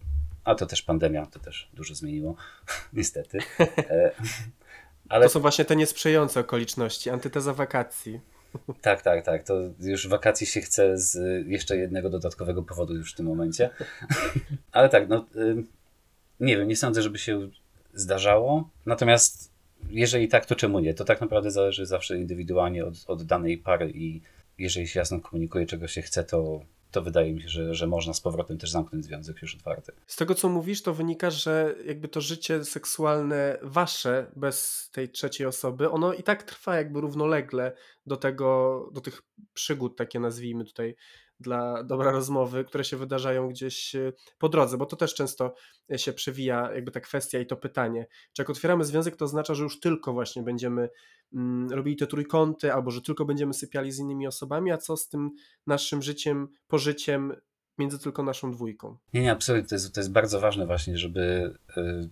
a to też pandemia, to też dużo zmieniło, niestety. E, ale... To są właśnie te niesprzyjające okoliczności, antyteza wakacji. Tak, tak, tak. To już wakacji się chce z jeszcze jednego dodatkowego powodu już w tym momencie. Ale tak, no nie wiem, nie sądzę, żeby się zdarzało. Natomiast jeżeli tak, to czemu nie? To tak naprawdę zależy zawsze indywidualnie od, od danej pary i jeżeli się jasno komunikuje, czego się chce, to to wydaje mi się, że, że można z powrotem też zamknąć związek już otwarty. Z tego, co mówisz, to wynika, że jakby to życie seksualne wasze bez tej trzeciej osoby, ono i tak trwa jakby równolegle do tego, do tych przygód, takie nazwijmy tutaj dla dobra rozmowy, które się wydarzają gdzieś e, po drodze, bo to też często e, się przewija jakby ta kwestia i to pytanie, czy jak otwieramy związek, to oznacza, że już tylko właśnie będziemy mm, robili te trójkąty, albo że tylko będziemy sypiali z innymi osobami, a co z tym naszym życiem, pożyciem między tylko naszą dwójką? Nie, nie, absolutnie. To jest, to jest bardzo ważne właśnie, żeby y,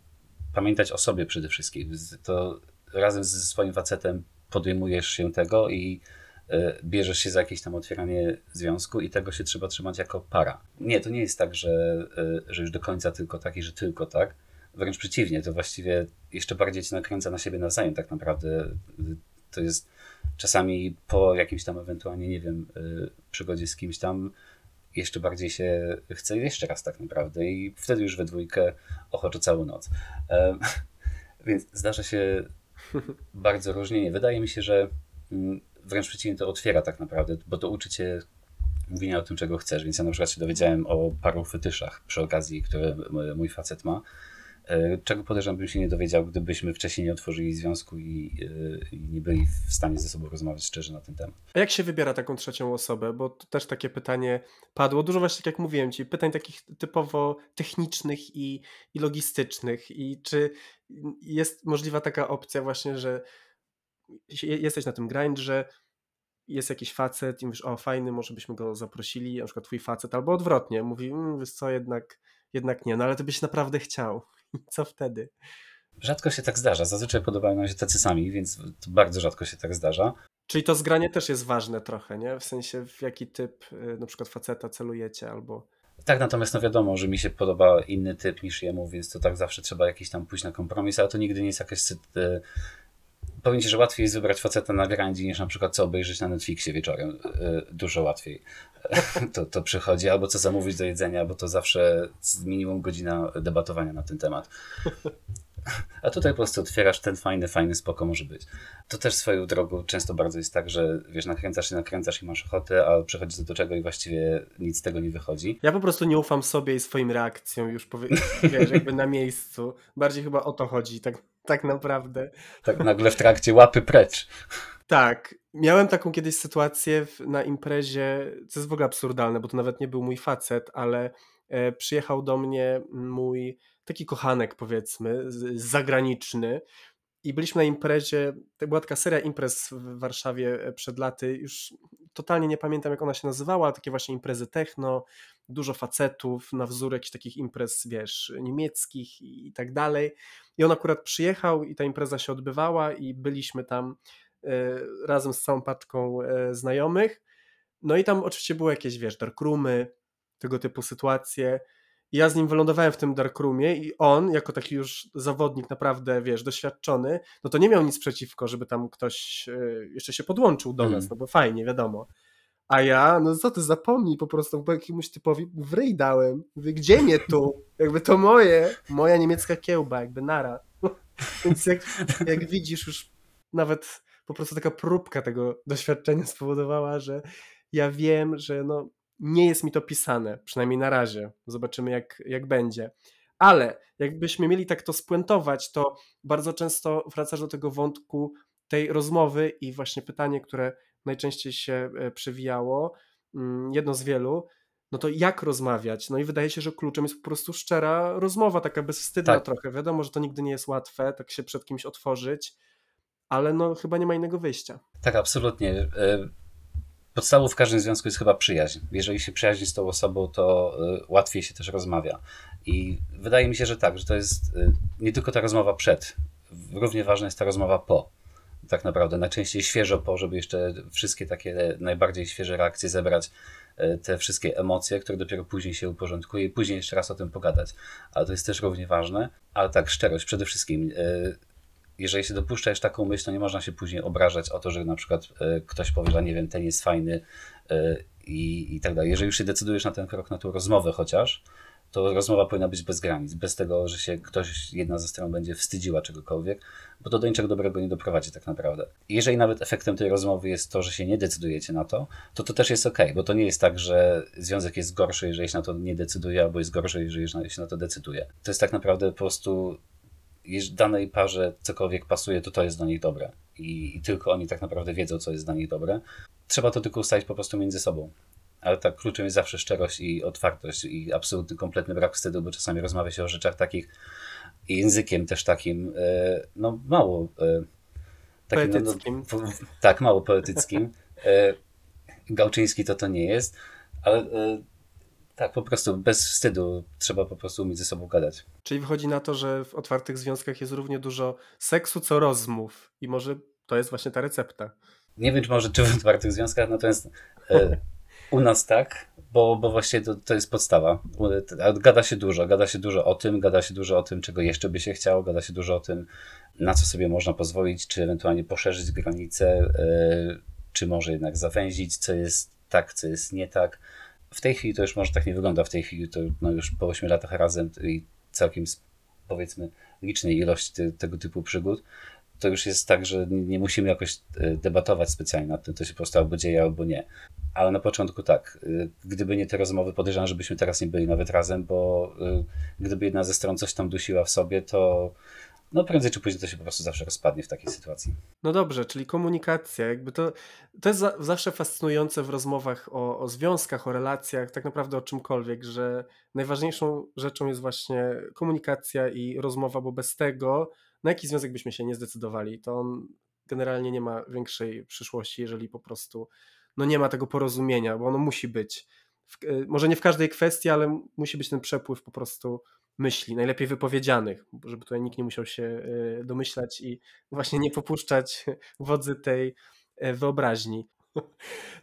pamiętać o sobie przede wszystkim. To razem ze swoim facetem podejmujesz się tego i bierzesz się za jakieś tam otwieranie związku i tego się trzeba trzymać jako para. Nie, to nie jest tak, że, e, że już do końca tylko tak i że tylko tak. Wręcz przeciwnie, to właściwie jeszcze bardziej cię nakręca na siebie nawzajem tak naprawdę. To jest czasami po jakimś tam ewentualnie, nie wiem, e, przygodzie z kimś tam jeszcze bardziej się chce jeszcze raz tak naprawdę i wtedy już we dwójkę ochoczo całą noc. Więc zdarza się bardzo różnie. Nie, wydaje mi się, że mm, wręcz przeciwnie, to otwiera tak naprawdę, bo to uczy cię mówienia o tym, czego chcesz. Więc ja na przykład się dowiedziałem o paru fetyszach przy okazji, które mój facet ma, e, czego podejrzewam bym się nie dowiedział, gdybyśmy wcześniej nie otworzyli związku i, e, i, nie byli w stanie ze sobą rozmawiać szczerze na ten temat. A jak się wybiera taką trzecią osobę? Bo to też takie pytanie padło. Dużo właśnie, tak jak mówiłem ci, pytań takich typowo technicznych i, i logistycznych. I czy jest możliwa taka opcja właśnie, że jesteś na tym grind, że jest jakiś facet i mówisz, o fajny, może byśmy go zaprosili, na przykład twój facet, albo odwrotnie, mówi, mmm, wiesz co, jednak, jednak nie, no ale ty byś naprawdę chciał. co wtedy? Rzadko się tak zdarza. Zazwyczaj podobają nam się tacy sami, więc to bardzo rzadko się tak zdarza. Czyli to zgranie też jest ważne trochę, nie? W sensie w jaki typ y, na przykład faceta celujecie albo... Tak, natomiast no wiadomo, że mi się podoba inny typ niż jemu, więc to tak zawsze trzeba jakiś tam pójść na kompromis, ale to nigdy nie jest jakaś y, powiem ci, że łatwiej jest wybrać faceta na grandzie niż na przykład co obejrzeć na Netflixie wieczorem. E, dużo łatwiej to, to przychodzi, albo co zamówić do jedzenia, bo to zawsze minimum godzina debatowania na ten temat. A tutaj po prostu otwierasz ten fajny, fajny spoko może być. To też swoją drogą często bardzo jest tak, że wiesz, nakręcasz się, nakręcasz i masz ochotę, a przechodzi do czego i właściwie nic z tego nie wychodzi. Ja po prostu nie ufam sobie i swoim reakcjom już, powie, wiesz, jakby na miejscu. Bardziej chyba o to chodzi, tak, tak naprawdę. Tak nagle w trakcie łapy precz. Tak. Miałem taką kiedyś sytuację na imprezie, co jest w ogóle absurdalne, bo to nawet nie był mój facet, ale e, przyjechał do mnie mój taki kochanek powiedzmy, zagraniczny i byliśmy na imprezie, to była taka seria imprez w Warszawie e, przed laty, już totalnie nie pamiętam jak ona się nazywała, takie właśnie imprezy techno, dużo facetów na wzór jakichś takich imprez, wiesz, niemieckich i tak dalej. I on akurat przyjechał i ta impreza się odbywała i byliśmy tam e, razem z całą paczką e, znajomych. No i tam oczywiście były jakieś, wiesz, darkroomy, tego typu sytuacje. I ja z nim wylądowałem w tym darkroomie i on, jako taki już zawodnik naprawdę, wiesz, doświadczony, no to nie miał nic przeciwko, żeby tam ktoś e, jeszcze się podłączył do nas, Mhm. no bo fajnie, wiadomo. A ja, no co ty, zapomnij po prostu, bo jakiemuś typowi w ryj dałem. Mówię, gdzie mnie tu? Jakby to moje, moja niemiecka kiełba, jakby nara. Więc jak, jak widzisz, już nawet po prostu taka próbka tego doświadczenia spowodowała, że ja wiem, że no, nie jest mi to pisane, przynajmniej na razie. Zobaczymy, jak, jak będzie. Ale jakbyśmy mieli tak to spuentować, to bardzo często wracasz do tego wątku tej rozmowy i właśnie pytanie, które najczęściej się e, przewijało, mm, jedno z wielu, no to jak rozmawiać? No i wydaje się, że kluczem jest po prostu szczera rozmowa, taka bezwstydna Tak. trochę. Wiadomo, że to nigdy nie jest łatwe, tak się przed kimś otworzyć, ale no chyba nie ma innego wyjścia. Tak, absolutnie. Podstawą w każdym związku jest chyba przyjaźń. Jeżeli się przyjaźni z tą osobą, to e, łatwiej się też rozmawia. I wydaje mi się, że tak, że to jest e, nie tylko ta rozmowa przed, równie ważna jest ta rozmowa po. Tak naprawdę, najczęściej świeżo po, żeby jeszcze wszystkie takie najbardziej świeże reakcje zebrać, e, te wszystkie emocje, które dopiero później się uporządkuje i później jeszcze raz o tym pogadać. Ale to jest też równie ważne. Ale tak, szczerość przede wszystkim. Jeżeli się dopuszczasz taką myśl, to nie można się później obrażać o to, że na przykład e, ktoś powie, że nie wiem, ten jest fajny e, i, i tak dalej. Jeżeli już się decydujesz na ten krok, na tą rozmowę chociaż, to rozmowa powinna być bez granic, bez tego, że się ktoś, jedna ze stron będzie wstydziła czegokolwiek, bo to do niczego dobrego nie doprowadzi tak naprawdę. Jeżeli nawet efektem tej rozmowy jest to, że się nie decydujecie na to, to to też jest ok, bo to nie jest tak, że związek jest gorszy, jeżeli się na to nie decyduje, albo jest gorszy, jeżeli się na to decyduje. To jest tak naprawdę po prostu jeśli danej parze cokolwiek pasuje, to to jest dla nich dobre. I, I tylko oni tak naprawdę wiedzą, co jest dla nich dobre. Trzeba to tylko ustalić po prostu między sobą. Ale tak, kluczem jest zawsze szczerość i otwartość i absolutny, kompletny brak wstydu, bo czasami rozmawia się o rzeczach takich i językiem też takim, e, no mało e, takim, no, Poetyckim. no, tak, mało poetyckim. E, Gałczyński to to nie jest, ale tak, po prostu bez wstydu trzeba po prostu umieć ze sobą gadać. Czyli wychodzi na to, że w otwartych związkach jest równie dużo seksu, co rozmów. I może to jest właśnie ta recepta. Nie wiem, czy może czy w otwartych związkach, natomiast e, u nas tak, bo, bo właściwie to, to jest podstawa. Gada się dużo, gada się dużo o tym, gada się dużo o tym, czego jeszcze by się chciało, gada się dużo o tym, na co sobie można pozwolić, czy ewentualnie poszerzyć granice, e, czy może jednak zawęzić, co jest tak, co jest nie tak. W tej chwili to już może tak nie wygląda, w tej chwili to no już po 8 latach razem i całkiem powiedzmy licznej ilości te, tego typu przygód, to już jest tak, że nie musimy jakoś e, debatować specjalnie nad tym, to się po prostu albo dzieje, albo nie. Ale na początku tak, y, gdyby nie te rozmowy, podejrzewam, żebyśmy teraz nie byli nawet razem, bo y, gdyby jedna ze stron coś tam dusiła w sobie, to no prędzej czy później to się po prostu zawsze rozpadnie w takiej sytuacji. No dobrze, czyli komunikacja, jakby to, to jest za, zawsze fascynujące w rozmowach o, o związkach, o relacjach, tak naprawdę o czymkolwiek, że najważniejszą rzeczą jest właśnie komunikacja i rozmowa, bo bez tego, na jaki związek byśmy się nie zdecydowali, to on generalnie nie ma większej przyszłości, jeżeli po prostu no nie ma tego porozumienia, bo ono musi być. W, e, może nie w każdej kwestii, ale musi być ten przepływ po prostu myśli, najlepiej wypowiedzianych, żeby tutaj nikt nie musiał się e, domyślać i właśnie nie popuszczać wodzy tej e, wyobraźni.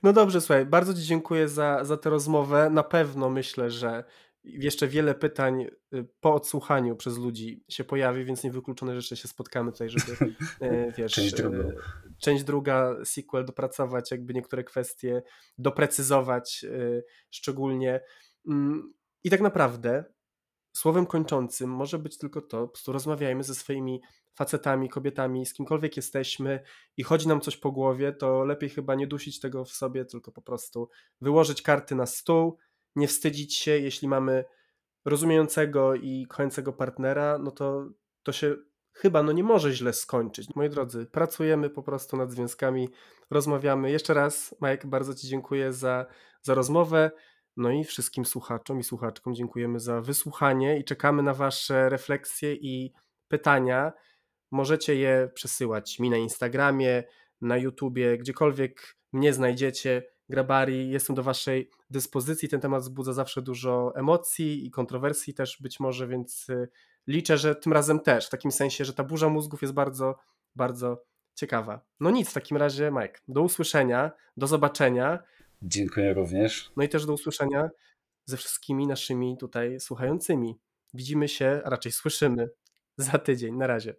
No dobrze, słuchaj, bardzo Ci dziękuję za, za tę rozmowę. Na pewno myślę, że jeszcze wiele pytań y, po odsłuchaniu przez ludzi się pojawi, więc niewykluczone, jeszcze się spotkamy tutaj, żeby e, wiesz, Część drugą. e, część druga, sequel dopracować, jakby niektóre kwestie doprecyzować e, szczególnie. Mm, I tak naprawdę słowem kończącym może być tylko to, po prostu rozmawiajmy ze swoimi facetami, kobietami, z kimkolwiek jesteśmy i chodzi nam coś po głowie, to lepiej chyba nie dusić tego w sobie, tylko po prostu wyłożyć karty na stół, nie wstydzić się, jeśli mamy rozumiejącego i kochającego partnera, no to to się chyba no nie może źle skończyć. Moi drodzy, pracujemy po prostu nad związkami, rozmawiamy. Jeszcze raz, Mike, bardzo Ci dziękuję za, za rozmowę. No i wszystkim słuchaczom i słuchaczkom dziękujemy za wysłuchanie i czekamy na Wasze refleksje i pytania. Możecie je przesyłać mi na Instagramie, na YouTubie, gdziekolwiek mnie znajdziecie. Grabari, jestem do Waszej dyspozycji. Ten temat wzbudza zawsze dużo emocji i kontrowersji też być może, więc y, liczę, że tym razem też, w takim sensie, że ta burza mózgów jest bardzo, bardzo ciekawa. No nic, w takim razie Mike, do usłyszenia, do zobaczenia. Dziękuję również. No i też do usłyszenia ze wszystkimi naszymi tutaj słuchającymi. Widzimy się, a raczej słyszymy za tydzień. Na razie.